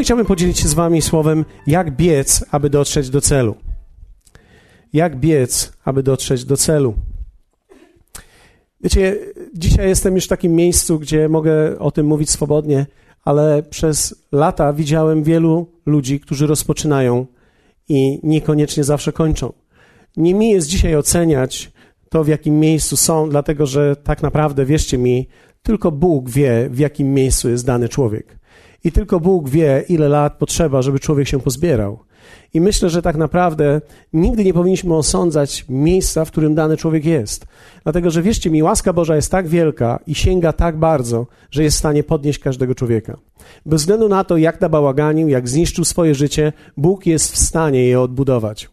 Dzisiaj chciałbym podzielić się z Wami słowem, jak biec, aby dotrzeć do celu. Jak biec, aby dotrzeć do celu. Wiecie, dzisiaj jestem już w takim miejscu, gdzie mogę o tym mówić swobodnie, ale przez lata widziałem wielu ludzi, którzy rozpoczynają i niekoniecznie zawsze kończą. Nie mi jest dzisiaj oceniać to, w jakim miejscu są, dlatego że tak naprawdę, wierzcie mi, tylko Bóg wie, w jakim miejscu jest dany człowiek. I tylko Bóg wie, ile lat potrzeba, żeby człowiek się pozbierał. I myślę, że tak naprawdę nigdy nie powinniśmy osądzać miejsca, w którym dany człowiek jest. Dlatego, że wierzcie mi, łaska Boża jest tak wielka i sięga tak bardzo, że jest w stanie podnieść każdego człowieka. Bez względu na to, jak nabałaganił, jak zniszczył swoje życie, Bóg jest w stanie je odbudować.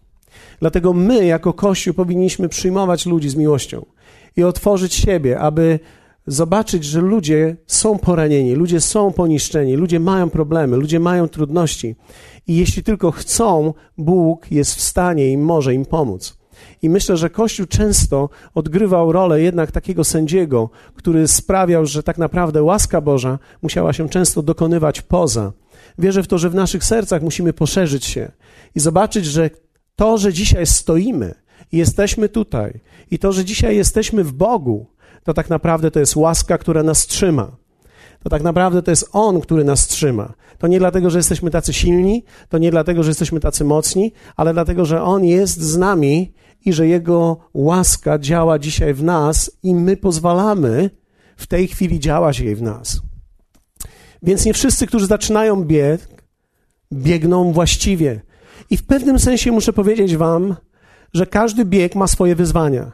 Dlatego my, jako Kościół, powinniśmy przyjmować ludzi z miłością i otworzyć siebie, aby zobaczyć, że ludzie są poranieni, ludzie są poniszczeni, ludzie mają problemy, ludzie mają trudności. I jeśli tylko chcą, Bóg jest w stanie i może im pomóc. I myślę, że Kościół często odgrywał rolę jednak takiego sędziego, który sprawiał, że tak naprawdę łaska Boża musiała się często dokonywać poza. Wierzę w to, że w naszych sercach musimy poszerzyć się i zobaczyć, że to, że dzisiaj stoimy i jesteśmy tutaj, i to, że dzisiaj jesteśmy w Bogu, to tak naprawdę to jest łaska, która nas trzyma. To tak naprawdę to jest On, który nas trzyma. To nie dlatego, że jesteśmy tacy silni, to nie dlatego, że jesteśmy tacy mocni, ale dlatego, że On jest z nami i że Jego łaska działa dzisiaj w nas i my pozwalamy w tej chwili działać jej w nas. Więc nie wszyscy, którzy zaczynają bieg, biegną właściwie. I w pewnym sensie muszę powiedzieć Wam, że każdy bieg ma swoje wyzwania.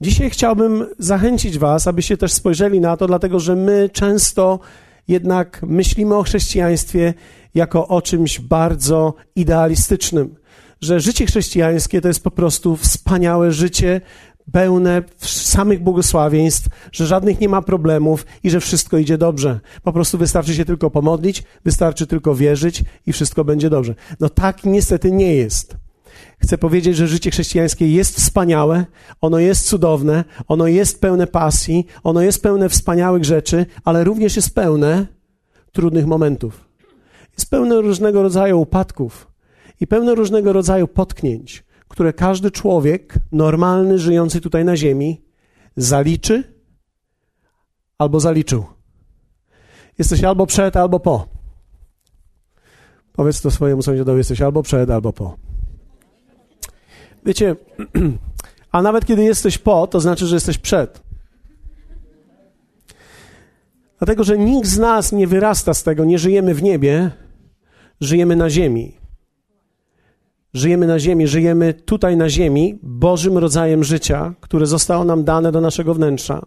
Dzisiaj chciałbym zachęcić Was, abyście też spojrzeli na to, dlatego że my często jednak myślimy o chrześcijaństwie jako o czymś bardzo idealistycznym. Że życie chrześcijańskie to jest po prostu wspaniałe życie, pełne samych błogosławieństw, że żadnych nie ma problemów i że wszystko idzie dobrze. Po prostu wystarczy się tylko pomodlić, wystarczy tylko wierzyć i wszystko będzie dobrze. No tak niestety nie jest. Chcę powiedzieć, że życie chrześcijańskie jest wspaniałe, ono jest cudowne, ono jest pełne pasji, ono jest pełne wspaniałych rzeczy, ale również jest pełne trudnych momentów. Jest pełne różnego rodzaju upadków i pełne różnego rodzaju potknięć, które każdy człowiek normalny, żyjący tutaj na Ziemi, zaliczy albo zaliczył. Jesteś albo przed, albo po. Powiedz to swojemu sąsiadowi, jesteś albo przed, albo po. Wiecie, a nawet kiedy jesteś po, to znaczy, że jesteś przed. Dlatego, że nikt z nas nie wyrasta z tego, nie żyjemy w niebie, żyjemy na ziemi. Żyjemy na ziemi, żyjemy tutaj na ziemi, Bożym rodzajem życia, które zostało nam dane do naszego wnętrza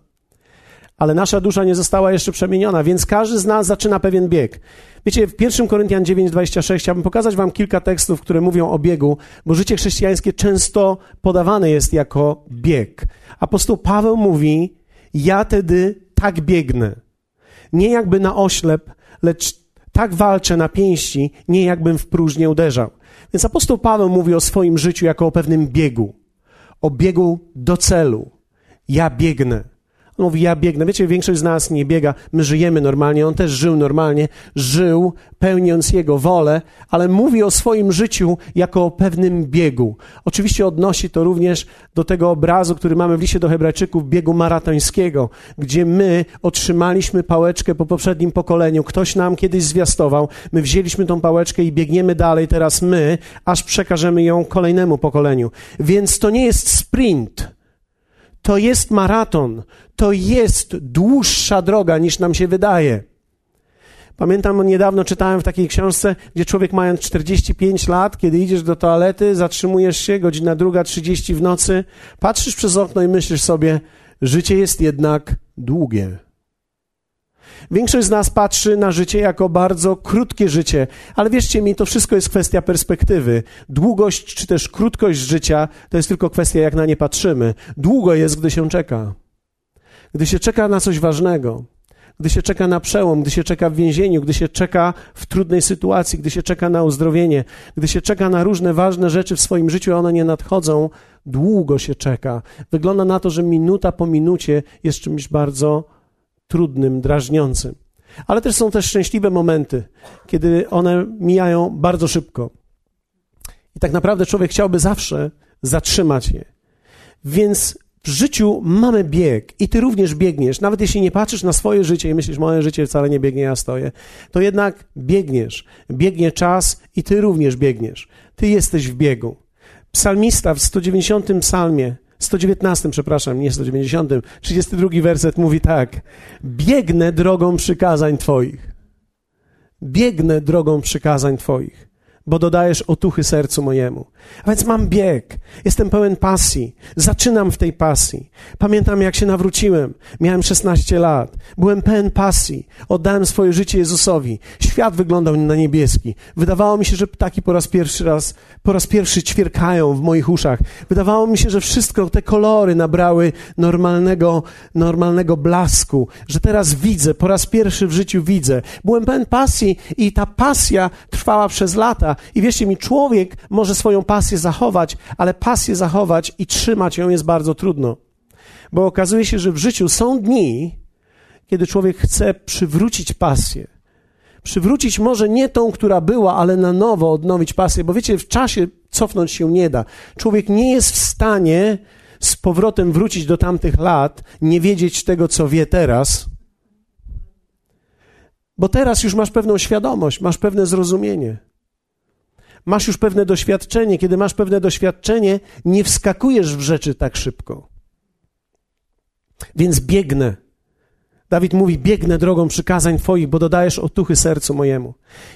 ale nasza dusza nie została jeszcze przemieniona, więc każdy z nas zaczyna pewien bieg. Wiecie, w 1 Koryntian 9:26 chciałbym pokazać wam kilka tekstów, które mówią o biegu, bo życie chrześcijańskie często podawane jest jako bieg. Apostoł Paweł mówi: Ja tedy tak biegnę. Nie jakby na oślep, lecz tak walczę na pięści, nie jakbym w próżnię uderzał. Więc apostoł Paweł mówi o swoim życiu jako o pewnym biegu, o biegu do celu. Ja biegnę. On mówi, ja biegnę. Wiecie, większość z nas nie biega. My żyjemy normalnie. On też żył normalnie. Żył, pełniąc Jego wolę, ale mówi o swoim życiu jako o pewnym biegu. Oczywiście odnosi to również do tego obrazu, który mamy w liście do Hebrajczyków, biegu maratońskiego, gdzie my otrzymaliśmy pałeczkę po poprzednim pokoleniu. Ktoś nam kiedyś zwiastował. My wzięliśmy tą pałeczkę i biegniemy dalej. Teraz my, aż przekażemy ją kolejnemu pokoleniu. Więc to nie jest sprint to jest maraton, to jest dłuższa droga niż nam się wydaje. Pamiętam, niedawno czytałem w takiej książce, gdzie człowiek mając 45 lat, kiedy idziesz do toalety, zatrzymujesz się, godzina druga, 30 w nocy, patrzysz przez okno i myślisz sobie, życie jest jednak długie. Większość z nas patrzy na życie jako bardzo krótkie życie, ale wierzcie mi, to wszystko jest kwestia perspektywy. Długość czy też krótkość życia to jest tylko kwestia, jak na nie patrzymy. Długo jest, gdy się czeka. Gdy się czeka na coś ważnego, gdy się czeka na przełom, gdy się czeka w więzieniu, gdy się czeka w trudnej sytuacji, gdy się czeka na uzdrowienie, gdy się czeka na różne ważne rzeczy w swoim życiu, a one nie nadchodzą, długo się czeka. Wygląda na to, że minuta po minucie jest czymś bardzo trudnym, drażniącym. Ale też są też szczęśliwe momenty, kiedy one mijają bardzo szybko. I tak naprawdę człowiek chciałby zawsze zatrzymać je. Więc w życiu mamy bieg i ty również biegniesz. Nawet jeśli nie patrzysz na swoje życie i myślisz, moje życie wcale nie biegnie, ja stoję, to jednak biegniesz. Biegnie czas i ty również biegniesz. Ty jesteś w biegu. Psalmista w 190 psalmie 119, przepraszam, nie 190, 32 werset mówi tak: Biegnę drogą przykazań Twoich. Biegnę drogą przykazań Twoich bo dodajesz otuchy sercu mojemu. A więc mam bieg, jestem pełen pasji, zaczynam w tej pasji. Pamiętam, jak się nawróciłem, miałem 16 lat, byłem pełen pasji, oddałem swoje życie Jezusowi. Świat wyglądał na niebieski. Wydawało mi się, że ptaki po raz pierwszy raz, po raz pierwszy ćwierkają w moich uszach. Wydawało mi się, że wszystko, te kolory nabrały normalnego, normalnego blasku, że teraz widzę, po raz pierwszy w życiu widzę. Byłem pełen pasji i ta pasja trwała przez lata i wierzcie mi, człowiek może swoją pasję zachować, ale pasję zachować i trzymać ją jest bardzo trudno. Bo okazuje się, że w życiu są dni, kiedy człowiek chce przywrócić pasję. Przywrócić może nie tą, która była, ale na nowo odnowić pasję, bo wiecie, w czasie cofnąć się nie da. Człowiek nie jest w stanie z powrotem wrócić do tamtych lat, nie wiedzieć tego, co wie teraz, bo teraz już masz pewną świadomość, masz pewne zrozumienie masz już pewne doświadczenie. Kiedy masz pewne doświadczenie, nie wskakujesz w rzeczy tak szybko. Więc biegnę. Dawid mówi: Biegnę drogą przykazań Twoich, bo dodajesz otuchy sercu mojemu.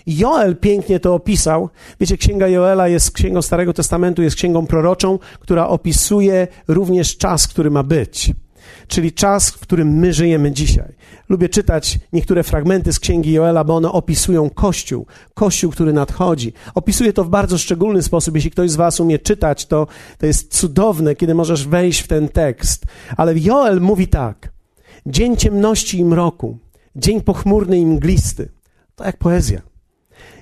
Joel pięknie to opisał. Wiecie, księga Joela jest księgą Starego Testamentu, jest księgą proroczą, która opisuje również czas, który ma być czyli czas, w którym my żyjemy dzisiaj. Lubię czytać niektóre fragmenty z księgi Joela, bo one opisują Kościół, Kościół, który nadchodzi. Opisuje to w bardzo szczególny sposób. Jeśli ktoś z Was umie czytać, to, to jest cudowne, kiedy możesz wejść w ten tekst. Ale Joel mówi tak: Dzień ciemności i mroku, dzień pochmurny i mglisty. To jak poezja.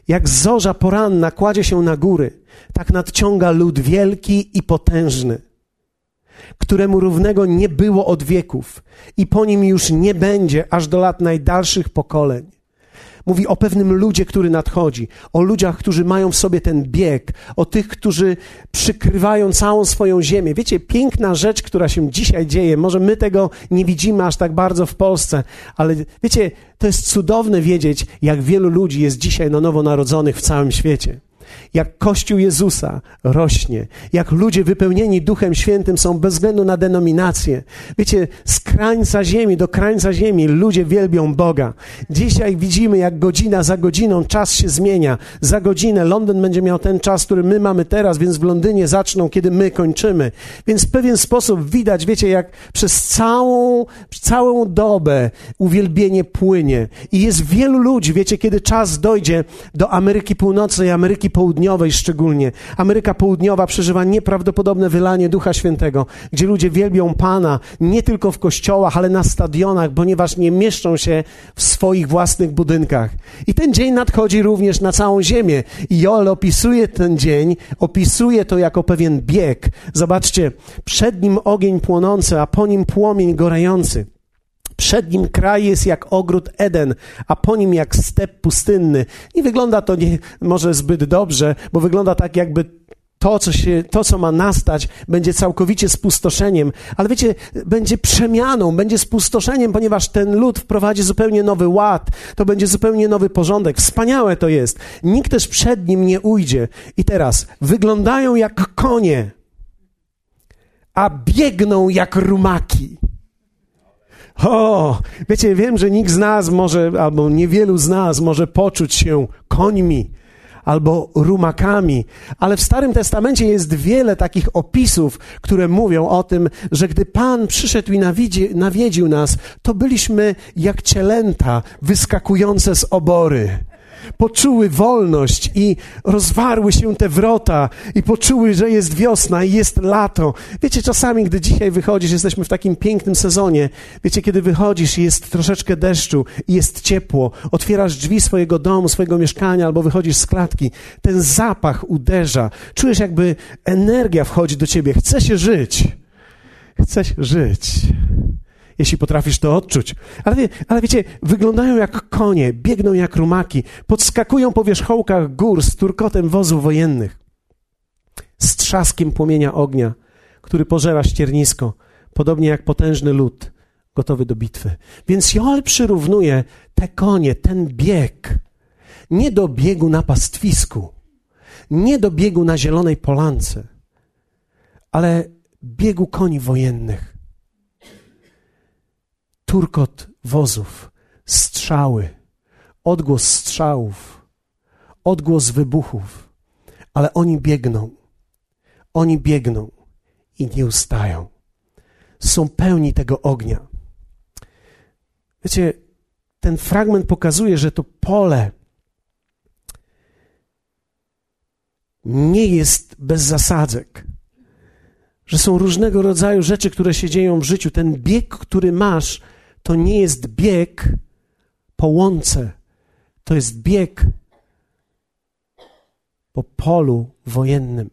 Jak zorza poranna kładzie się na góry, tak nadciąga lud wielki i potężny któremu równego nie było od wieków i po nim już nie będzie aż do lat najdalszych pokoleń. Mówi o pewnym ludzie, który nadchodzi, o ludziach, którzy mają w sobie ten bieg, o tych, którzy przykrywają całą swoją ziemię. Wiecie, piękna rzecz, która się dzisiaj dzieje, może my tego nie widzimy aż tak bardzo w Polsce, ale wiecie, to jest cudowne wiedzieć, jak wielu ludzi jest dzisiaj na nowo narodzonych w całym świecie jak Kościół Jezusa rośnie, jak ludzie wypełnieni Duchem Świętym są bez względu na denominację. Wiecie, z krańca ziemi do krańca ziemi ludzie wielbią Boga. Dzisiaj widzimy, jak godzina za godziną czas się zmienia. Za godzinę Londyn będzie miał ten czas, który my mamy teraz, więc w Londynie zaczną, kiedy my kończymy. Więc w pewien sposób widać, wiecie, jak przez całą, całą dobę uwielbienie płynie. I jest wielu ludzi, wiecie, kiedy czas dojdzie do Ameryki Północnej, Ameryki Południowej, Południowej szczególnie. Ameryka Południowa przeżywa nieprawdopodobne wylanie Ducha Świętego, gdzie ludzie wielbią Pana nie tylko w kościołach, ale na stadionach, ponieważ nie mieszczą się w swoich własnych budynkach. I ten dzień nadchodzi również na całą ziemię. I Joel opisuje ten dzień, opisuje to jako pewien bieg. Zobaczcie, przed nim ogień płonący, a po nim płomień gorający. Przed nim kraj jest jak ogród Eden, a po nim jak step pustynny. I wygląda to nie może zbyt dobrze, bo wygląda tak, jakby to, co, się, to, co ma nastać, będzie całkowicie spustoszeniem, ale wiecie, będzie przemianą, będzie spustoszeniem, ponieważ ten lud wprowadzi zupełnie nowy ład, to będzie zupełnie nowy porządek. Wspaniałe to jest. Nikt też przed nim nie ujdzie. I teraz wyglądają jak konie, a biegną jak rumaki. O, wiecie, wiem, że nikt z nas może, albo niewielu z nas może poczuć się końmi albo rumakami, ale w Starym Testamencie jest wiele takich opisów, które mówią o tym, że gdy Pan przyszedł i nawiedzi, nawiedził nas, to byliśmy jak cielęta wyskakujące z obory poczuły wolność i rozwarły się te wrota i poczuły, że jest wiosna i jest lato. Wiecie, czasami, gdy dzisiaj wychodzisz, jesteśmy w takim pięknym sezonie. Wiecie, kiedy wychodzisz i jest troszeczkę deszczu i jest ciepło, otwierasz drzwi swojego domu, swojego mieszkania albo wychodzisz z klatki, ten zapach uderza. Czujesz, jakby energia wchodzi do ciebie. Chce się żyć. Chce się żyć. Jeśli potrafisz to odczuć. Ale, wie, ale wiecie, wyglądają jak konie, biegną jak rumaki, podskakują po wierzchołkach gór z turkotem wozów wojennych, z trzaskiem płomienia ognia, który pożera ściernisko, podobnie jak potężny lód gotowy do bitwy. Więc Joel przyrównuje te konie, ten bieg, nie do biegu na pastwisku, nie do biegu na zielonej polance, ale biegu koni wojennych. Turkot wozów, strzały, odgłos strzałów, odgłos wybuchów, ale oni biegną, oni biegną i nie ustają. Są pełni tego ognia. Wiecie, ten fragment pokazuje, że to pole nie jest bez zasadzek, że są różnego rodzaju rzeczy, które się dzieją w życiu. Ten bieg, który masz, to nie jest bieg po łące, to jest bieg po polu wojennym,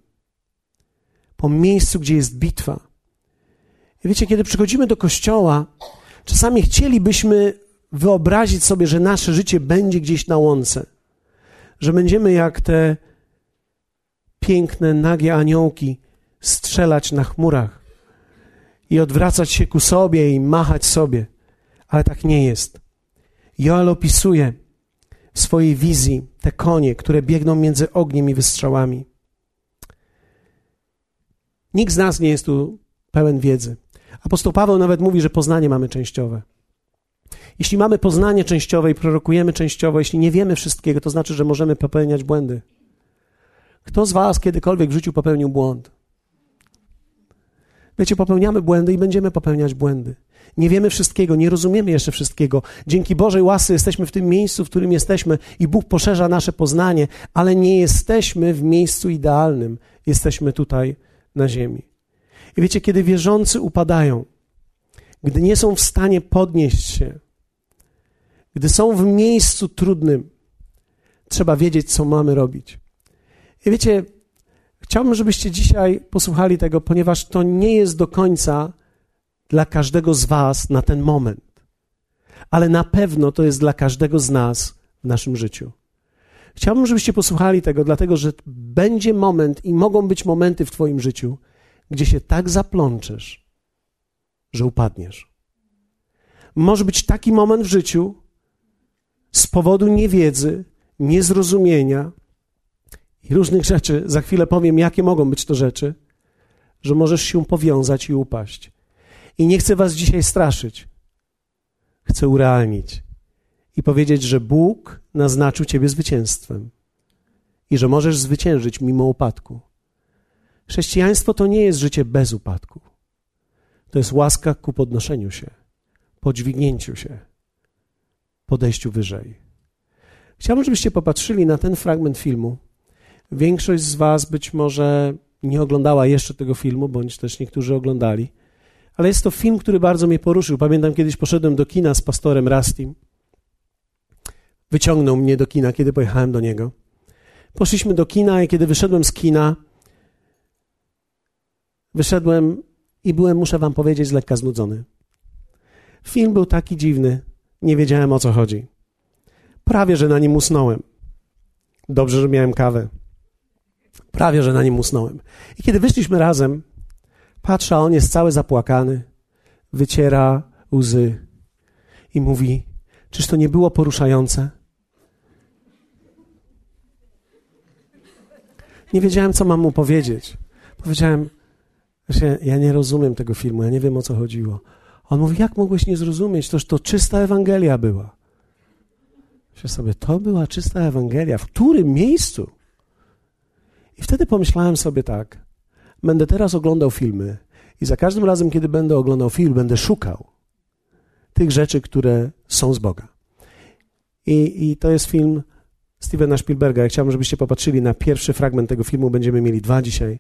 po miejscu, gdzie jest bitwa. I wiecie, kiedy przychodzimy do kościoła, czasami chcielibyśmy wyobrazić sobie, że nasze życie będzie gdzieś na łące, że będziemy jak te piękne, nagie aniołki strzelać na chmurach i odwracać się ku sobie i machać sobie. Ale tak nie jest. Joel opisuje w swojej wizji te konie, które biegną między ogniem i wystrzałami. Nikt z nas nie jest tu pełen wiedzy. Apostoł Paweł nawet mówi, że poznanie mamy częściowe. Jeśli mamy poznanie częściowe i prorokujemy częściowo, jeśli nie wiemy wszystkiego, to znaczy, że możemy popełniać błędy. Kto z Was kiedykolwiek w życiu popełnił błąd? Wiecie, popełniamy błędy i będziemy popełniać błędy. Nie wiemy wszystkiego, nie rozumiemy jeszcze wszystkiego. Dzięki Bożej łasce jesteśmy w tym miejscu, w którym jesteśmy i Bóg poszerza nasze poznanie, ale nie jesteśmy w miejscu idealnym. Jesteśmy tutaj na ziemi. I wiecie, kiedy wierzący upadają, gdy nie są w stanie podnieść się, gdy są w miejscu trudnym, trzeba wiedzieć, co mamy robić. I wiecie, chciałbym, żebyście dzisiaj posłuchali tego, ponieważ to nie jest do końca dla każdego z Was na ten moment, ale na pewno to jest dla każdego z nas w naszym życiu. Chciałbym, żebyście posłuchali tego, dlatego że będzie moment i mogą być momenty w Twoim życiu, gdzie się tak zaplączesz, że upadniesz. Może być taki moment w życiu z powodu niewiedzy, niezrozumienia, i różnych rzeczy, za chwilę powiem, jakie mogą być to rzeczy, że możesz się powiązać i upaść. I nie chcę was dzisiaj straszyć. Chcę urealnić i powiedzieć, że Bóg naznaczył ciebie zwycięstwem i że możesz zwyciężyć mimo upadku. Chrześcijaństwo to nie jest życie bez upadku. To jest łaska ku podnoszeniu się, podźwignięciu się, podejściu wyżej. Chciałbym, żebyście popatrzyli na ten fragment filmu Większość z Was być może nie oglądała jeszcze tego filmu, bądź też niektórzy oglądali, ale jest to film, który bardzo mnie poruszył. Pamiętam, kiedyś poszedłem do kina z pastorem Rastim. Wyciągnął mnie do kina, kiedy pojechałem do niego. Poszliśmy do kina i kiedy wyszedłem z kina, wyszedłem i byłem, muszę wam powiedzieć, lekka znudzony. Film był taki dziwny, nie wiedziałem o co chodzi. Prawie, że na nim usnąłem. Dobrze, że miałem kawę. Prawie, że na nim usnąłem. I kiedy wyszliśmy razem, patrzę, a on jest cały zapłakany, wyciera łzy i mówi: Czyż to nie było poruszające? Nie wiedziałem, co mam mu powiedzieć. Powiedziałem, że ja nie rozumiem tego filmu, ja nie wiem o co chodziło. On mówi: Jak mogłeś nie zrozumieć? Toż to czysta Ewangelia była. Myślę sobie, to była czysta Ewangelia. W którym miejscu? I wtedy pomyślałem sobie tak: będę teraz oglądał filmy i za każdym razem, kiedy będę oglądał film, będę szukał tych rzeczy, które są z Boga. I, i to jest film Stevena Spielberga. Ja chciałbym, żebyście popatrzyli na pierwszy fragment tego filmu. Będziemy mieli dwa dzisiaj.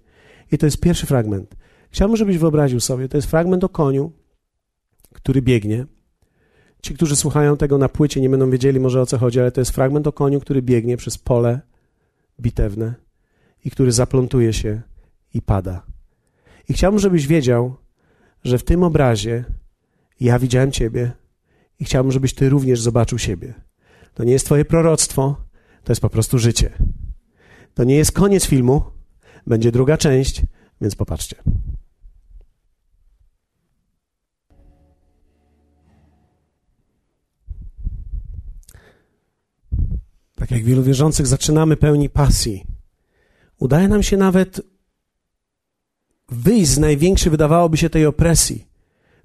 I to jest pierwszy fragment. Chciałbym, żebyś wyobraził sobie, to jest fragment o koniu, który biegnie. Ci, którzy słuchają tego na płycie, nie będą wiedzieli może o co chodzi, ale to jest fragment o koniu, który biegnie przez pole bitewne i który zaplątuje się i pada. I chciałbym, żebyś wiedział, że w tym obrazie Ja widziałem Ciebie i chciałbym, żebyś Ty również zobaczył siebie. To nie jest Twoje proroctwo, to jest po prostu życie. To nie jest koniec filmu, będzie druga część, więc popatrzcie. Tak jak wielu wierzących, zaczynamy pełni pasji. Udaje nam się nawet wyjść z największej, wydawałoby się, tej opresji.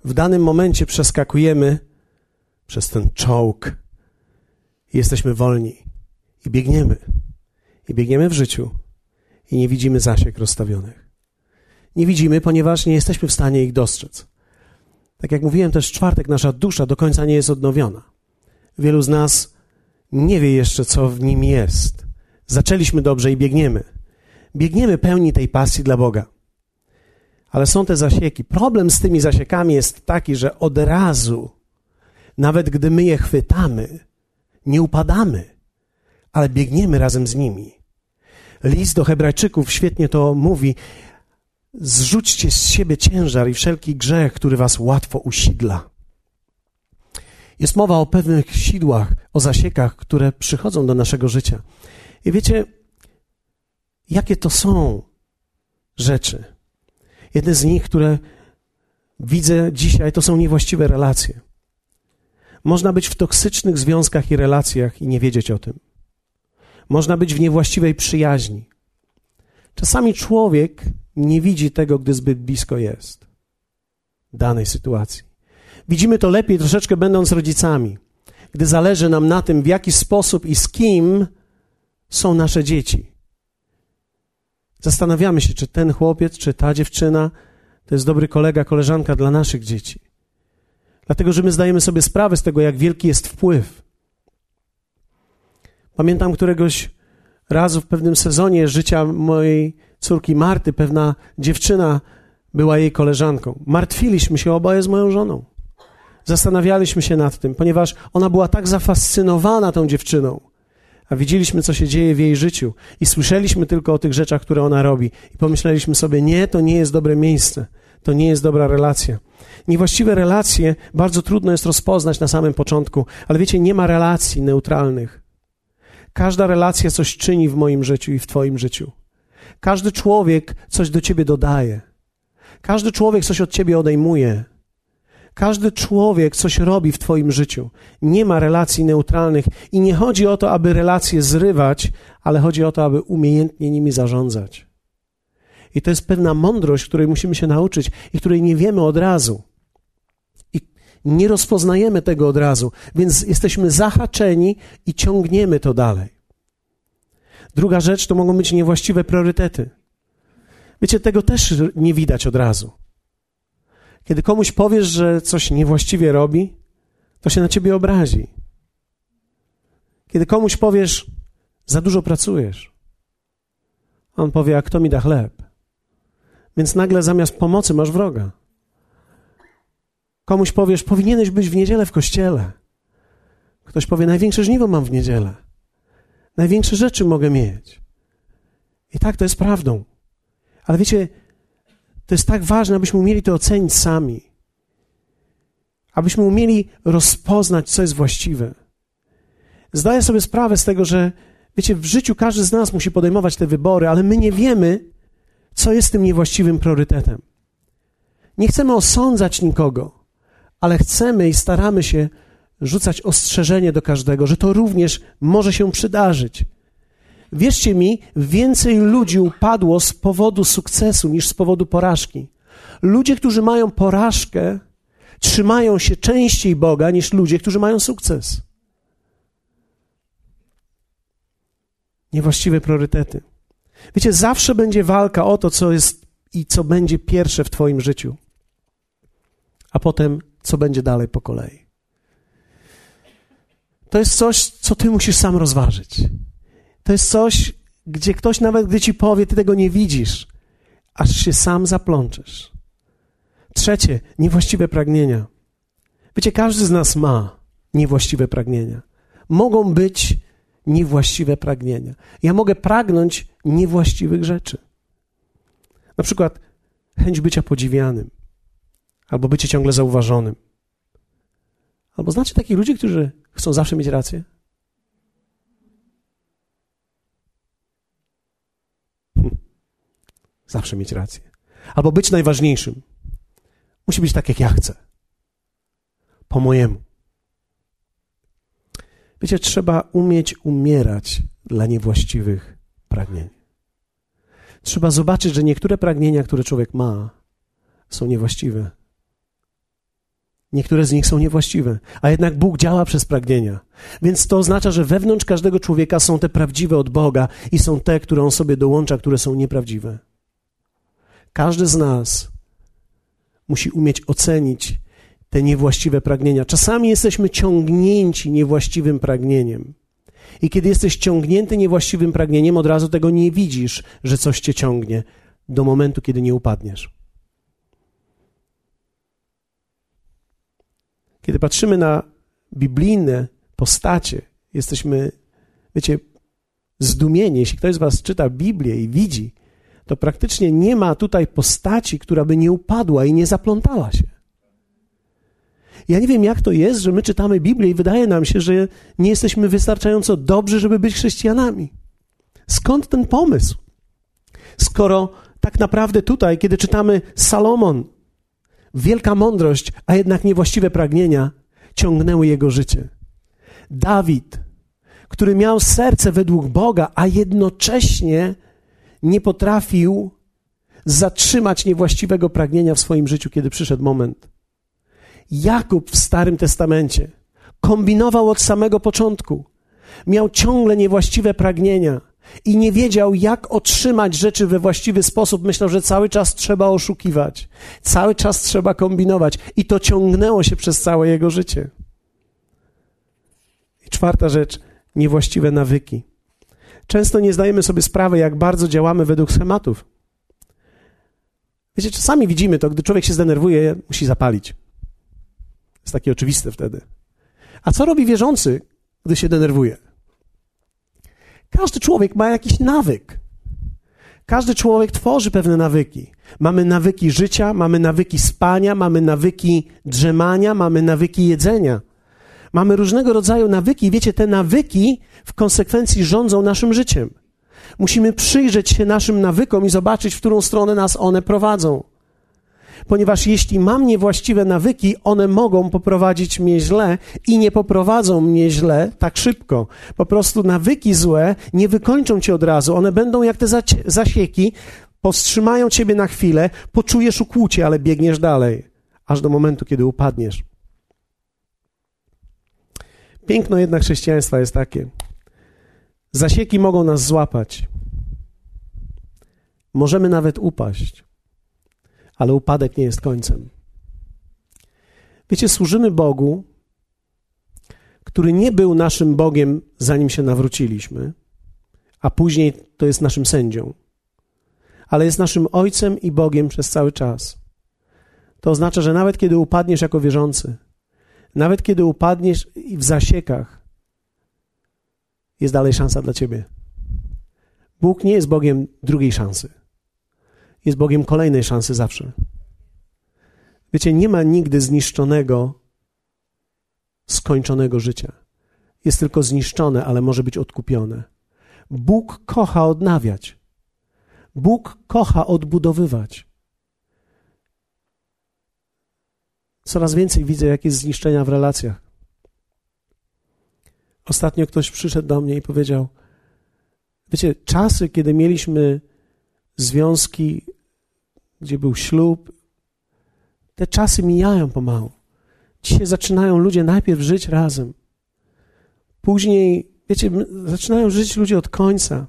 W danym momencie przeskakujemy przez ten czołg i jesteśmy wolni. I biegniemy. I biegniemy w życiu. I nie widzimy zasiek rozstawionych. Nie widzimy, ponieważ nie jesteśmy w stanie ich dostrzec. Tak jak mówiłem też w czwartek, nasza dusza do końca nie jest odnowiona. Wielu z nas nie wie jeszcze, co w nim jest. Zaczęliśmy dobrze i biegniemy. Biegniemy pełni tej pasji dla Boga. Ale są te zasieki. Problem z tymi zasiekami jest taki, że od razu, nawet gdy my je chwytamy, nie upadamy, ale biegniemy razem z nimi. List do Hebrajczyków świetnie to mówi. Zrzućcie z siebie ciężar i wszelki grzech, który was łatwo usidla. Jest mowa o pewnych sidłach, o zasiekach, które przychodzą do naszego życia. I wiecie, jakie to są rzeczy? Jedne z nich, które widzę dzisiaj, to są niewłaściwe relacje. Można być w toksycznych związkach i relacjach i nie wiedzieć o tym. Można być w niewłaściwej przyjaźni. Czasami człowiek nie widzi tego, gdy zbyt blisko jest danej sytuacji. Widzimy to lepiej troszeczkę będąc rodzicami, gdy zależy nam na tym, w jaki sposób i z kim są nasze dzieci. Zastanawiamy się, czy ten chłopiec, czy ta dziewczyna to jest dobry kolega, koleżanka dla naszych dzieci. Dlatego, że my zdajemy sobie sprawę z tego, jak wielki jest wpływ. Pamiętam któregoś razu w pewnym sezonie życia mojej córki Marty, pewna dziewczyna była jej koleżanką. Martwiliśmy się oboje z moją żoną. Zastanawialiśmy się nad tym, ponieważ ona była tak zafascynowana tą dziewczyną, a widzieliśmy, co się dzieje w jej życiu i słyszeliśmy tylko o tych rzeczach, które ona robi. I pomyśleliśmy sobie, nie, to nie jest dobre miejsce, to nie jest dobra relacja. Niewłaściwe relacje bardzo trudno jest rozpoznać na samym początku, ale wiecie, nie ma relacji neutralnych. Każda relacja coś czyni w moim życiu i w Twoim życiu. Każdy człowiek coś do Ciebie dodaje. Każdy człowiek coś od Ciebie odejmuje. Każdy człowiek coś robi w Twoim życiu. Nie ma relacji neutralnych i nie chodzi o to, aby relacje zrywać, ale chodzi o to, aby umiejętnie nimi zarządzać. I to jest pewna mądrość, której musimy się nauczyć i której nie wiemy od razu. I nie rozpoznajemy tego od razu, więc jesteśmy zahaczeni i ciągniemy to dalej. Druga rzecz to mogą być niewłaściwe priorytety. Wiecie, tego też nie widać od razu. Kiedy komuś powiesz, że coś niewłaściwie robi, to się na ciebie obrazi. Kiedy komuś powiesz, za dużo pracujesz, on powie, a kto mi da chleb? Więc nagle zamiast pomocy masz wroga. Komuś powiesz, powinieneś być w niedzielę w kościele. Ktoś powie, największe żniwo mam w niedzielę. Największe rzeczy mogę mieć. I tak to jest prawdą. Ale wiecie, to jest tak ważne, abyśmy umieli to ocenić sami. Abyśmy umieli rozpoznać, co jest właściwe. Zdaję sobie sprawę z tego, że wiecie, w życiu każdy z nas musi podejmować te wybory, ale my nie wiemy, co jest tym niewłaściwym priorytetem. Nie chcemy osądzać nikogo, ale chcemy i staramy się rzucać ostrzeżenie do każdego, że to również może się przydarzyć. Wierzcie mi, więcej ludzi upadło z powodu sukcesu niż z powodu porażki. Ludzie, którzy mają porażkę, trzymają się częściej Boga niż ludzie, którzy mają sukces. Niewłaściwe priorytety. Wiecie, zawsze będzie walka o to, co jest i co będzie pierwsze w Twoim życiu, a potem co będzie dalej po kolei. To jest coś, co Ty musisz sam rozważyć. To jest coś, gdzie ktoś nawet gdy ci powie, ty tego nie widzisz, aż się sam zaplączesz. Trzecie, niewłaściwe pragnienia. Wiecie, każdy z nas ma niewłaściwe pragnienia. Mogą być niewłaściwe pragnienia. Ja mogę pragnąć niewłaściwych rzeczy. Na przykład chęć bycia podziwianym albo bycie ciągle zauważonym. Albo znacie takich ludzi, którzy chcą zawsze mieć rację? Zawsze mieć rację. Albo być najważniejszym. Musi być tak, jak ja chcę. Po mojemu. Wiecie, trzeba umieć umierać dla niewłaściwych pragnień. Trzeba zobaczyć, że niektóre pragnienia, które człowiek ma, są niewłaściwe. Niektóre z nich są niewłaściwe, a jednak Bóg działa przez pragnienia. Więc to oznacza, że wewnątrz każdego człowieka są te prawdziwe od Boga i są te, które on sobie dołącza, które są nieprawdziwe. Każdy z nas musi umieć ocenić te niewłaściwe pragnienia. Czasami jesteśmy ciągnięci niewłaściwym pragnieniem. I kiedy jesteś ciągnięty niewłaściwym pragnieniem, od razu tego nie widzisz, że coś cię ciągnie, do momentu, kiedy nie upadniesz. Kiedy patrzymy na biblijne postacie, jesteśmy, wiecie, zdumieni. Jeśli ktoś z Was czyta Biblię i widzi, to praktycznie nie ma tutaj postaci, która by nie upadła i nie zaplątała się. Ja nie wiem, jak to jest, że my czytamy Biblię i wydaje nam się, że nie jesteśmy wystarczająco dobrzy, żeby być chrześcijanami. Skąd ten pomysł? Skoro tak naprawdę tutaj, kiedy czytamy Salomon, wielka mądrość, a jednak niewłaściwe pragnienia ciągnęły jego życie. Dawid, który miał serce według Boga, a jednocześnie nie potrafił zatrzymać niewłaściwego pragnienia w swoim życiu, kiedy przyszedł moment. Jakub w Starym Testamencie kombinował od samego początku. Miał ciągle niewłaściwe pragnienia i nie wiedział, jak otrzymać rzeczy we właściwy sposób. Myślał, że cały czas trzeba oszukiwać, cały czas trzeba kombinować, i to ciągnęło się przez całe jego życie. I czwarta rzecz niewłaściwe nawyki. Często nie zdajemy sobie sprawy, jak bardzo działamy według schematów. Wiecie, czasami widzimy to, gdy człowiek się zdenerwuje, musi zapalić. Jest takie oczywiste wtedy. A co robi wierzący, gdy się denerwuje? Każdy człowiek ma jakiś nawyk. Każdy człowiek tworzy pewne nawyki. Mamy nawyki życia, mamy nawyki spania, mamy nawyki drzemania, mamy nawyki jedzenia. Mamy różnego rodzaju nawyki. Wiecie, te nawyki w konsekwencji rządzą naszym życiem. Musimy przyjrzeć się naszym nawykom i zobaczyć, w którą stronę nas one prowadzą ponieważ jeśli mam niewłaściwe nawyki, one mogą poprowadzić mnie źle i nie poprowadzą mnie źle tak szybko. Po prostu nawyki złe nie wykończą cię od razu, one będą jak te zasieki, powstrzymają ciebie na chwilę, poczujesz ukłucie, ale biegniesz dalej, aż do momentu, kiedy upadniesz. Piękno jednak chrześcijaństwa jest takie. Zasieki mogą nas złapać. Możemy nawet upaść ale upadek nie jest końcem. Wiecie, służymy Bogu, który nie był naszym Bogiem, zanim się nawróciliśmy, a później to jest naszym sędzią, ale jest naszym Ojcem i Bogiem przez cały czas. To oznacza, że nawet kiedy upadniesz jako wierzący, nawet kiedy upadniesz w zasiekach, jest dalej szansa dla ciebie. Bóg nie jest Bogiem drugiej szansy jest Bogiem kolejnej szansy zawsze. Wiecie, nie ma nigdy zniszczonego, skończonego życia. Jest tylko zniszczone, ale może być odkupione. Bóg kocha odnawiać. Bóg kocha odbudowywać. Coraz więcej widzę, jakie jest zniszczenia w relacjach. Ostatnio ktoś przyszedł do mnie i powiedział: Wiecie, czasy, kiedy mieliśmy związki, gdzie był ślub. Te czasy mijają pomału. Dzisiaj zaczynają ludzie najpierw żyć razem. Później, wiecie, zaczynają żyć ludzie od końca.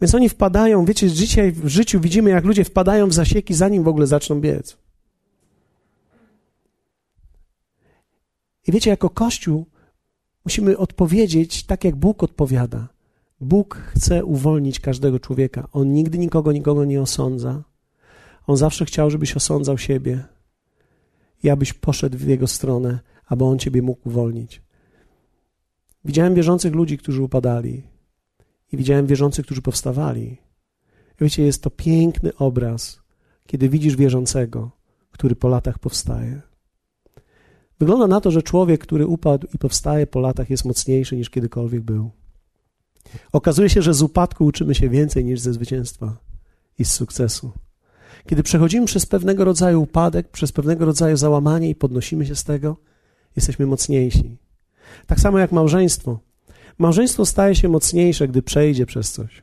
Więc oni wpadają, wiecie, dzisiaj w życiu widzimy, jak ludzie wpadają w zasieki, zanim w ogóle zaczną biec. I wiecie, jako Kościół musimy odpowiedzieć tak, jak Bóg odpowiada. Bóg chce uwolnić każdego człowieka. On nigdy nikogo, nikogo nie osądza. On zawsze chciał, żebyś osądzał siebie i abyś poszedł w jego stronę, aby on ciebie mógł uwolnić. Widziałem wierzących ludzi, którzy upadali i widziałem wierzących, którzy powstawali. I wiecie, jest to piękny obraz, kiedy widzisz wierzącego, który po latach powstaje. Wygląda na to, że człowiek, który upadł i powstaje po latach, jest mocniejszy niż kiedykolwiek był. Okazuje się, że z upadku uczymy się więcej niż ze zwycięstwa i z sukcesu. Kiedy przechodzimy przez pewnego rodzaju upadek, przez pewnego rodzaju załamanie i podnosimy się z tego, jesteśmy mocniejsi. Tak samo jak małżeństwo. Małżeństwo staje się mocniejsze, gdy przejdzie przez coś.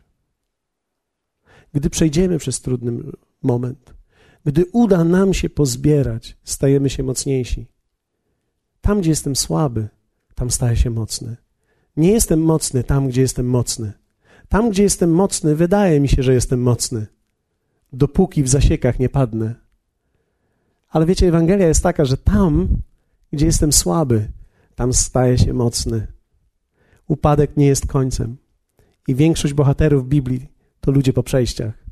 Gdy przejdziemy przez trudny moment, gdy uda nam się pozbierać, stajemy się mocniejsi. Tam, gdzie jestem słaby, tam staję się mocny. Nie jestem mocny tam, gdzie jestem mocny. Tam, gdzie jestem mocny, wydaje mi się, że jestem mocny, dopóki w zasiekach nie padnę. Ale wiecie, Ewangelia jest taka, że tam, gdzie jestem słaby, tam staję się mocny. Upadek nie jest końcem. I większość bohaterów Biblii to ludzie po przejściach.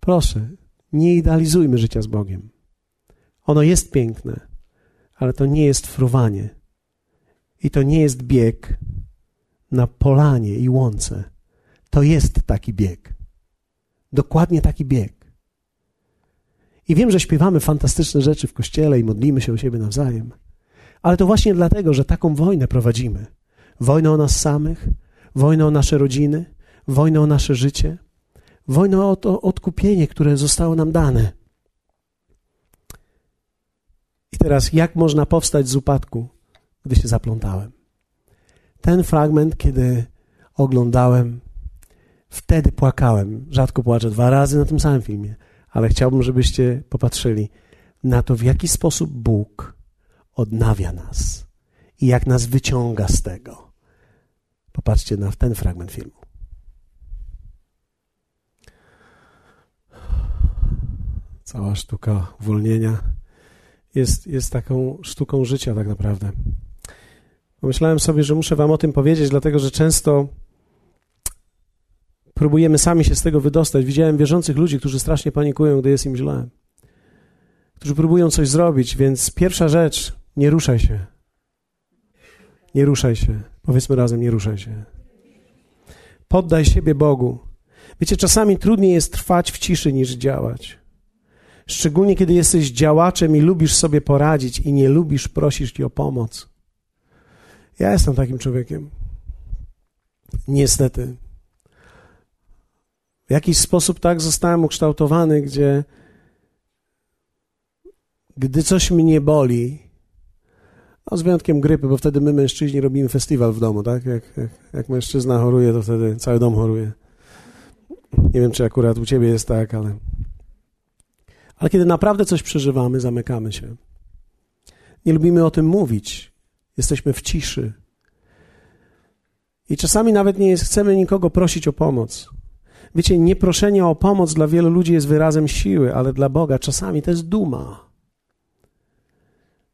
Proszę, nie idealizujmy życia z Bogiem. Ono jest piękne, ale to nie jest fruwanie. I to nie jest bieg na polanie i łące. To jest taki bieg. Dokładnie taki bieg. I wiem, że śpiewamy fantastyczne rzeczy w kościele i modlimy się o siebie nawzajem. Ale to właśnie dlatego, że taką wojnę prowadzimy. Wojnę o nas samych, wojnę o nasze rodziny, wojnę o nasze życie, wojnę o to odkupienie, które zostało nam dane. I teraz, jak można powstać z upadku, gdy się zaplątałem? Ten fragment, kiedy oglądałem, wtedy płakałem. Rzadko płaczę dwa razy na tym samym filmie, ale chciałbym, żebyście popatrzyli na to, w jaki sposób Bóg odnawia nas i jak nas wyciąga z tego. Popatrzcie na ten fragment filmu. Cała sztuka uwolnienia jest, jest taką sztuką życia, tak naprawdę. Pomyślałem sobie, że muszę Wam o tym powiedzieć, dlatego że często próbujemy sami się z tego wydostać. Widziałem wierzących ludzi, którzy strasznie panikują, gdy jest im źle, którzy próbują coś zrobić, więc pierwsza rzecz, nie ruszaj się. Nie ruszaj się. Powiedzmy razem, nie ruszaj się. Poddaj siebie Bogu. Wiecie, czasami trudniej jest trwać w ciszy niż działać. Szczególnie kiedy jesteś działaczem i lubisz sobie poradzić i nie lubisz prosić o pomoc. Ja jestem takim człowiekiem. Niestety. W jakiś sposób tak zostałem ukształtowany, gdzie gdy coś mnie boli, no z wyjątkiem grypy, bo wtedy my mężczyźni robimy festiwal w domu, tak? Jak, jak, jak mężczyzna choruje, to wtedy cały dom choruje. Nie wiem, czy akurat u ciebie jest tak, ale... Ale kiedy naprawdę coś przeżywamy, zamykamy się. Nie lubimy o tym mówić. Jesteśmy w ciszy. I czasami nawet nie jest, chcemy nikogo prosić o pomoc. Wiecie, nieproszenie o pomoc dla wielu ludzi jest wyrazem siły, ale dla Boga czasami to jest duma.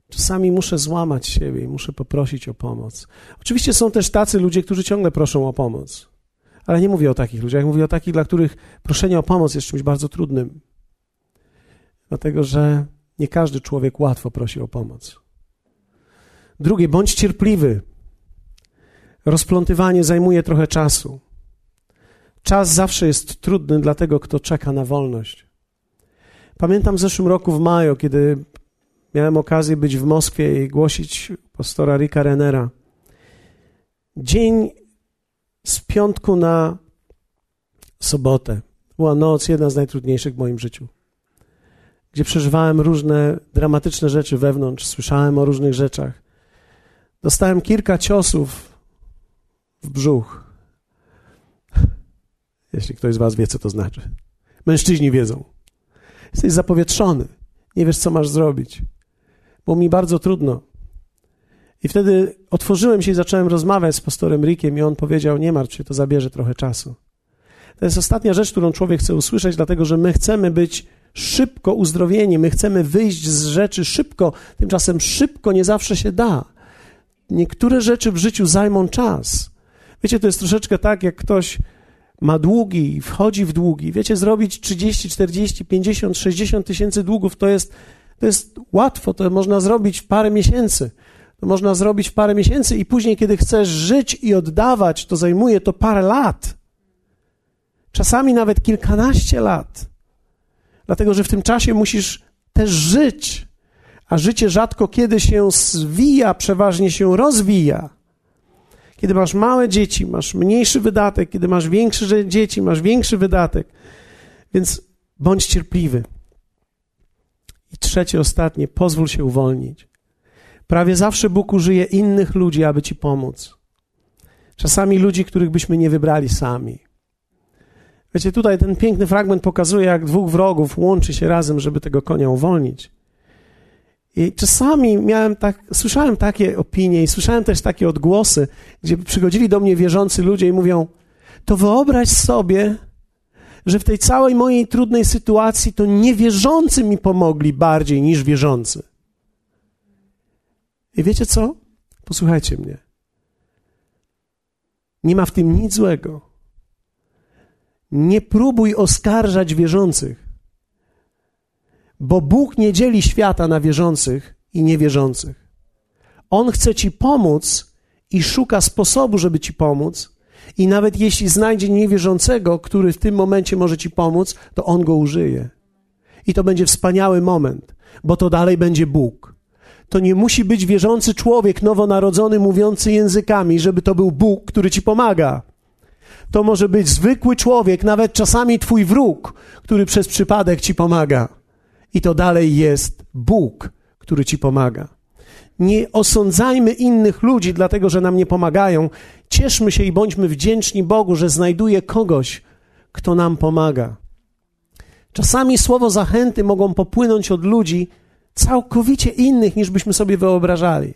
Czasami muszę złamać siebie i muszę poprosić o pomoc. Oczywiście są też tacy ludzie, którzy ciągle proszą o pomoc. Ale nie mówię o takich ludziach, mówię o takich, dla których proszenie o pomoc jest czymś bardzo trudnym. Dlatego, że nie każdy człowiek łatwo prosi o pomoc. Drugie, bądź cierpliwy. Rozplątywanie zajmuje trochę czasu. Czas zawsze jest trudny dla tego, kto czeka na wolność. Pamiętam w zeszłym roku w maju, kiedy Miałem okazję być w Moskwie i głosić pastora Rika Renera. Dzień z piątku na sobotę. Była noc, jedna z najtrudniejszych w moim życiu. Gdzie przeżywałem różne dramatyczne rzeczy wewnątrz, słyszałem o różnych rzeczach. Dostałem kilka ciosów w brzuch. Jeśli ktoś z Was wie, co to znaczy. Mężczyźni wiedzą. Jesteś zapowietrzony. Nie wiesz, co masz zrobić. Było mi bardzo trudno. I wtedy otworzyłem się i zacząłem rozmawiać z pastorem Rickiem i on powiedział, nie martw się, to zabierze trochę czasu. To jest ostatnia rzecz, którą człowiek chce usłyszeć, dlatego że my chcemy być szybko uzdrowieni, my chcemy wyjść z rzeczy szybko, tymczasem szybko nie zawsze się da. Niektóre rzeczy w życiu zajmą czas. Wiecie, to jest troszeczkę tak, jak ktoś ma długi, wchodzi w długi. Wiecie, zrobić 30, 40, 50, 60 tysięcy długów to jest to jest łatwo, to można zrobić w parę miesięcy. To można zrobić w parę miesięcy i później, kiedy chcesz żyć i oddawać, to zajmuje to parę lat. Czasami nawet kilkanaście lat. Dlatego, że w tym czasie musisz też żyć. A życie rzadko kiedy się zwija, przeważnie się rozwija. Kiedy masz małe dzieci, masz mniejszy wydatek, kiedy masz większe dzieci, masz większy wydatek. Więc bądź cierpliwy. I trzecie, ostatnie, pozwól się uwolnić. Prawie zawsze Bóg użyje innych ludzi, aby ci pomóc. Czasami ludzi, których byśmy nie wybrali sami. Wiecie, tutaj ten piękny fragment pokazuje, jak dwóch wrogów łączy się razem, żeby tego konia uwolnić. I czasami miałem tak, słyszałem takie opinie i słyszałem też takie odgłosy, gdzie przychodzili do mnie wierzący ludzie i mówią: To wyobraź sobie, że w tej całej mojej trudnej sytuacji to niewierzący mi pomogli bardziej niż wierzący. I wiecie co? Posłuchajcie mnie. Nie ma w tym nic złego. Nie próbuj oskarżać wierzących, bo Bóg nie dzieli świata na wierzących i niewierzących. On chce ci pomóc i szuka sposobu, żeby ci pomóc. I nawet jeśli znajdzie niewierzącego, który w tym momencie może ci pomóc, to on go użyje. I to będzie wspaniały moment, bo to dalej będzie Bóg. To nie musi być wierzący człowiek nowonarodzony, mówiący językami, żeby to był Bóg, który ci pomaga. To może być zwykły człowiek, nawet czasami twój wróg, który przez przypadek ci pomaga. I to dalej jest Bóg, który ci pomaga. Nie osądzajmy innych ludzi, dlatego że nam nie pomagają. Cieszmy się i bądźmy wdzięczni Bogu, że znajduje kogoś, kto nam pomaga. Czasami słowo zachęty mogą popłynąć od ludzi całkowicie innych, niż byśmy sobie wyobrażali.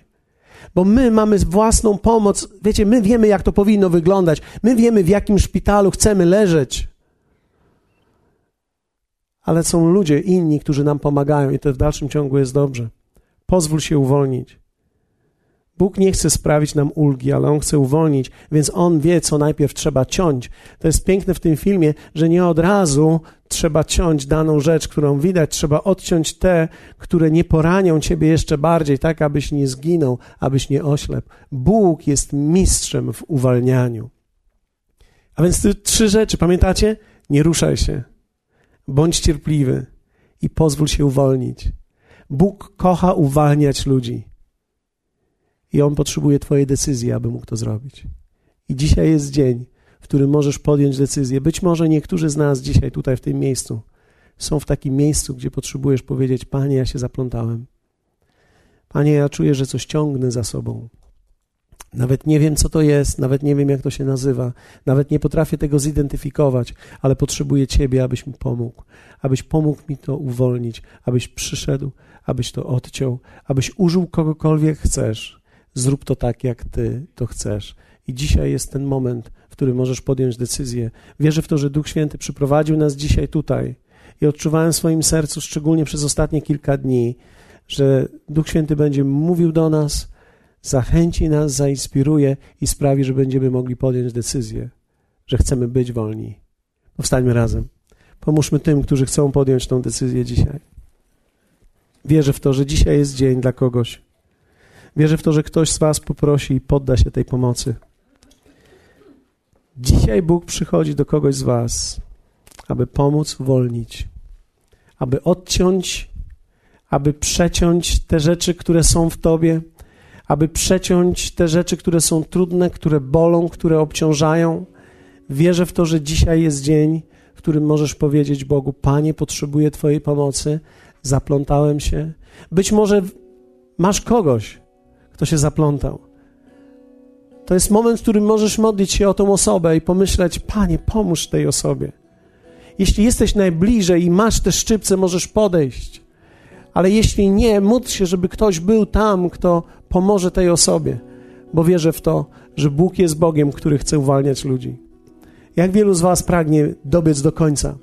Bo my mamy własną pomoc. Wiecie, my wiemy, jak to powinno wyglądać. My wiemy, w jakim szpitalu chcemy leżeć. Ale są ludzie inni, którzy nam pomagają, i to w dalszym ciągu jest dobrze. Pozwól się uwolnić. Bóg nie chce sprawić nam ulgi, ale On chce uwolnić, więc On wie, co najpierw trzeba ciąć. To jest piękne w tym filmie, że nie od razu trzeba ciąć daną rzecz, którą widać. Trzeba odciąć te, które nie poranią Ciebie jeszcze bardziej, tak abyś nie zginął, abyś nie oślepł. Bóg jest mistrzem w uwalnianiu. A więc te trzy rzeczy, pamiętacie? Nie ruszaj się. Bądź cierpliwy i pozwól się uwolnić. Bóg kocha uwalniać ludzi. I On potrzebuje Twojej decyzji, aby mógł to zrobić. I dzisiaj jest dzień, w którym możesz podjąć decyzję. Być może niektórzy z nas dzisiaj, tutaj w tym miejscu, są w takim miejscu, gdzie potrzebujesz powiedzieć: Panie, ja się zaplątałem. Panie, ja czuję, że coś ciągnę za sobą. Nawet nie wiem, co to jest, nawet nie wiem, jak to się nazywa, nawet nie potrafię tego zidentyfikować, ale potrzebuję Ciebie, abyś mi pomógł, abyś pomógł mi to uwolnić, abyś przyszedł, abyś to odciął, abyś użył kogokolwiek chcesz. Zrób to tak, jak Ty to chcesz. I dzisiaj jest ten moment, w którym możesz podjąć decyzję. Wierzę w to, że Duch Święty przyprowadził nas dzisiaj tutaj i odczuwałem w swoim sercu, szczególnie przez ostatnie kilka dni, że Duch Święty będzie mówił do nas, zachęci nas, zainspiruje i sprawi, że będziemy mogli podjąć decyzję, że chcemy być wolni. Powstańmy razem. Pomóżmy tym, którzy chcą podjąć tą decyzję dzisiaj. Wierzę w to, że dzisiaj jest dzień dla kogoś. Wierzę w to, że ktoś z Was poprosi i podda się tej pomocy. Dzisiaj Bóg przychodzi do kogoś z Was, aby pomóc uwolnić, aby odciąć, aby przeciąć te rzeczy, które są w Tobie, aby przeciąć te rzeczy, które są trudne, które bolą, które obciążają. Wierzę w to, że dzisiaj jest dzień, w którym możesz powiedzieć Bogu: Panie, potrzebuję Twojej pomocy, zaplątałem się. Być może masz kogoś, kto się zaplątał. To jest moment, w którym możesz modlić się o tą osobę i pomyśleć: Panie, pomóż tej osobie. Jeśli jesteś najbliżej i masz te szczypce, możesz podejść. Ale jeśli nie, módl się, żeby ktoś był tam, kto pomoże tej osobie, bo wierzę w to, że Bóg jest Bogiem, który chce uwalniać ludzi. Jak wielu z Was pragnie dobiec do końca?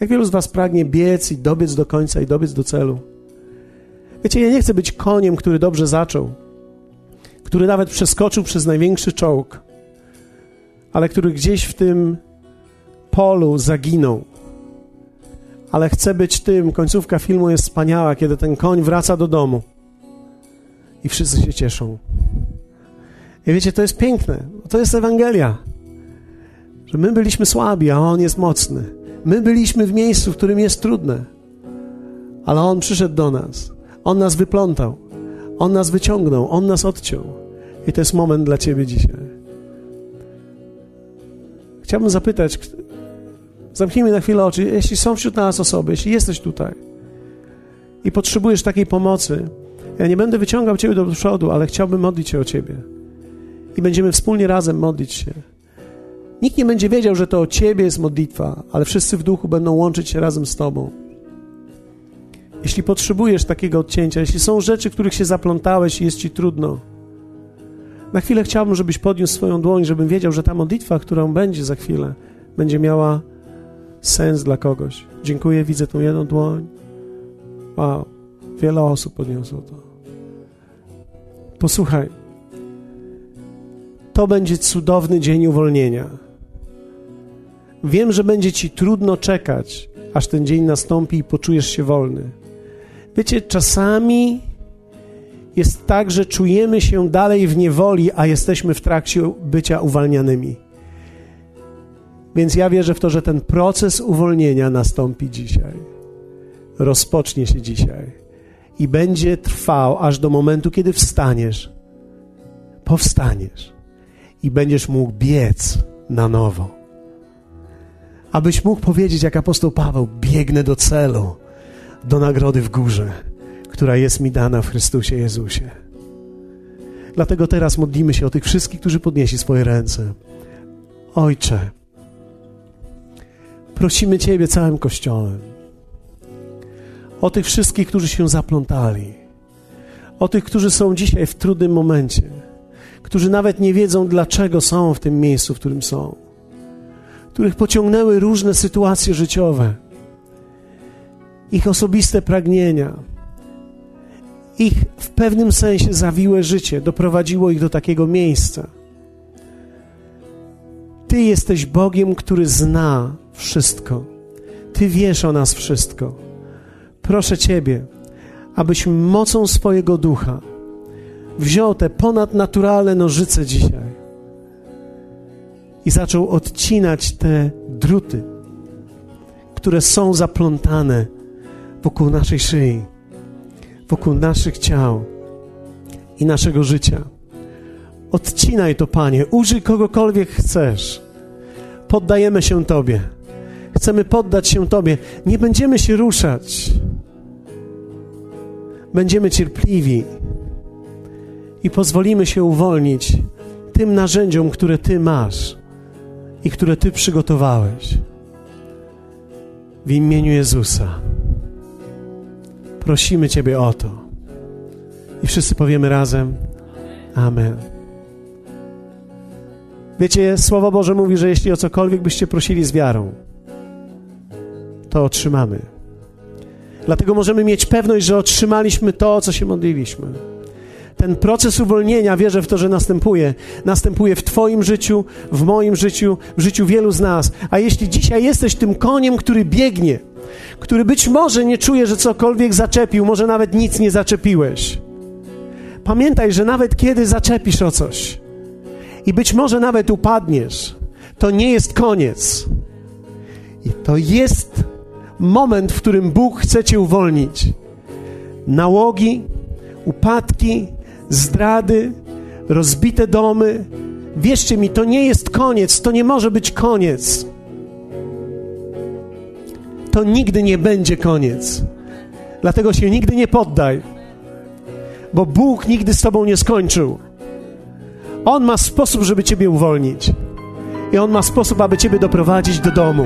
Jak wielu z Was pragnie biec i dobiec do końca i dobiec do celu? Wiecie, ja nie chcę być koniem, który dobrze zaczął, który nawet przeskoczył przez największy czołg, ale który gdzieś w tym polu zaginął. Ale chcę być tym, końcówka filmu jest wspaniała, kiedy ten koń wraca do domu i wszyscy się cieszą. I wiecie, to jest piękne, to jest Ewangelia, że my byliśmy słabi, a On jest mocny. My byliśmy w miejscu, w którym jest trudne, ale On przyszedł do nas. On nas wyplątał. On nas wyciągnął. On nas odciął. I to jest moment dla Ciebie dzisiaj. Chciałbym zapytać, zamknijmy na chwilę oczy, jeśli są wśród nas osoby, jeśli jesteś tutaj i potrzebujesz takiej pomocy, ja nie będę wyciągał Ciebie do przodu, ale chciałbym modlić się o Ciebie. I będziemy wspólnie razem modlić się. Nikt nie będzie wiedział, że to o Ciebie jest modlitwa, ale wszyscy w duchu będą łączyć się razem z Tobą. Jeśli potrzebujesz takiego odcięcia, jeśli są rzeczy, których się zaplątałeś i jest Ci trudno, na chwilę chciałbym, żebyś podniósł swoją dłoń, żebym wiedział, że ta modlitwa, którą będzie za chwilę, będzie miała sens dla kogoś. Dziękuję, widzę tą jedną dłoń. Wow, wiele osób podniosło to. Posłuchaj, to będzie cudowny dzień uwolnienia. Wiem, że będzie ci trudno czekać, aż ten dzień nastąpi i poczujesz się wolny. Wiecie, czasami jest tak, że czujemy się dalej w niewoli, a jesteśmy w trakcie bycia uwalnianymi. Więc ja wierzę w to, że ten proces uwolnienia nastąpi dzisiaj. Rozpocznie się dzisiaj i będzie trwał aż do momentu, kiedy wstaniesz. Powstaniesz i będziesz mógł biec na nowo. Abyś mógł powiedzieć, jak apostoł Paweł: biegnę do celu, do nagrody w górze która jest mi dana w Chrystusie Jezusie. Dlatego teraz modlimy się o tych wszystkich, którzy podnieśli swoje ręce. Ojcze, prosimy Ciebie całym Kościołem o tych wszystkich, którzy się zaplątali, o tych, którzy są dzisiaj w trudnym momencie, którzy nawet nie wiedzą, dlaczego są w tym miejscu, w którym są, których pociągnęły różne sytuacje życiowe, ich osobiste pragnienia ich w pewnym sensie zawiłe życie doprowadziło ich do takiego miejsca. Ty jesteś Bogiem, który zna wszystko. Ty wiesz o nas wszystko. Proszę Ciebie, abyś mocą swojego ducha wziął te ponadnaturalne nożyce dzisiaj i zaczął odcinać te druty, które są zaplątane wokół naszej szyi wokół naszych ciał i naszego życia. Odcinaj to, Panie, użyj kogokolwiek chcesz. Poddajemy się Tobie. Chcemy poddać się Tobie. Nie będziemy się ruszać. Będziemy cierpliwi i pozwolimy się uwolnić tym narzędziom, które Ty masz i które Ty przygotowałeś. W imieniu Jezusa. Prosimy Ciebie o to. I wszyscy powiemy razem: Amen. Wiecie, Słowo Boże mówi, że jeśli o cokolwiek byście prosili z wiarą, to otrzymamy. Dlatego możemy mieć pewność, że otrzymaliśmy to, o co się modliliśmy. Ten proces uwolnienia, wierzę w to, że następuje. Następuje w Twoim życiu, w moim życiu, w życiu wielu z nas. A jeśli dzisiaj jesteś tym koniem, który biegnie, który być może nie czuje, że cokolwiek zaczepił, może nawet nic nie zaczepiłeś. Pamiętaj, że nawet kiedy zaczepisz o coś i być może nawet upadniesz, to nie jest koniec. I to jest moment, w którym Bóg chce cię uwolnić. Nałogi, upadki, zdrady, rozbite domy. Wierzcie mi, to nie jest koniec, to nie może być koniec to nigdy nie będzie koniec. Dlatego się nigdy nie poddaj, bo Bóg nigdy z Tobą nie skończył. On ma sposób, żeby Ciebie uwolnić, i On ma sposób, aby Ciebie doprowadzić do domu.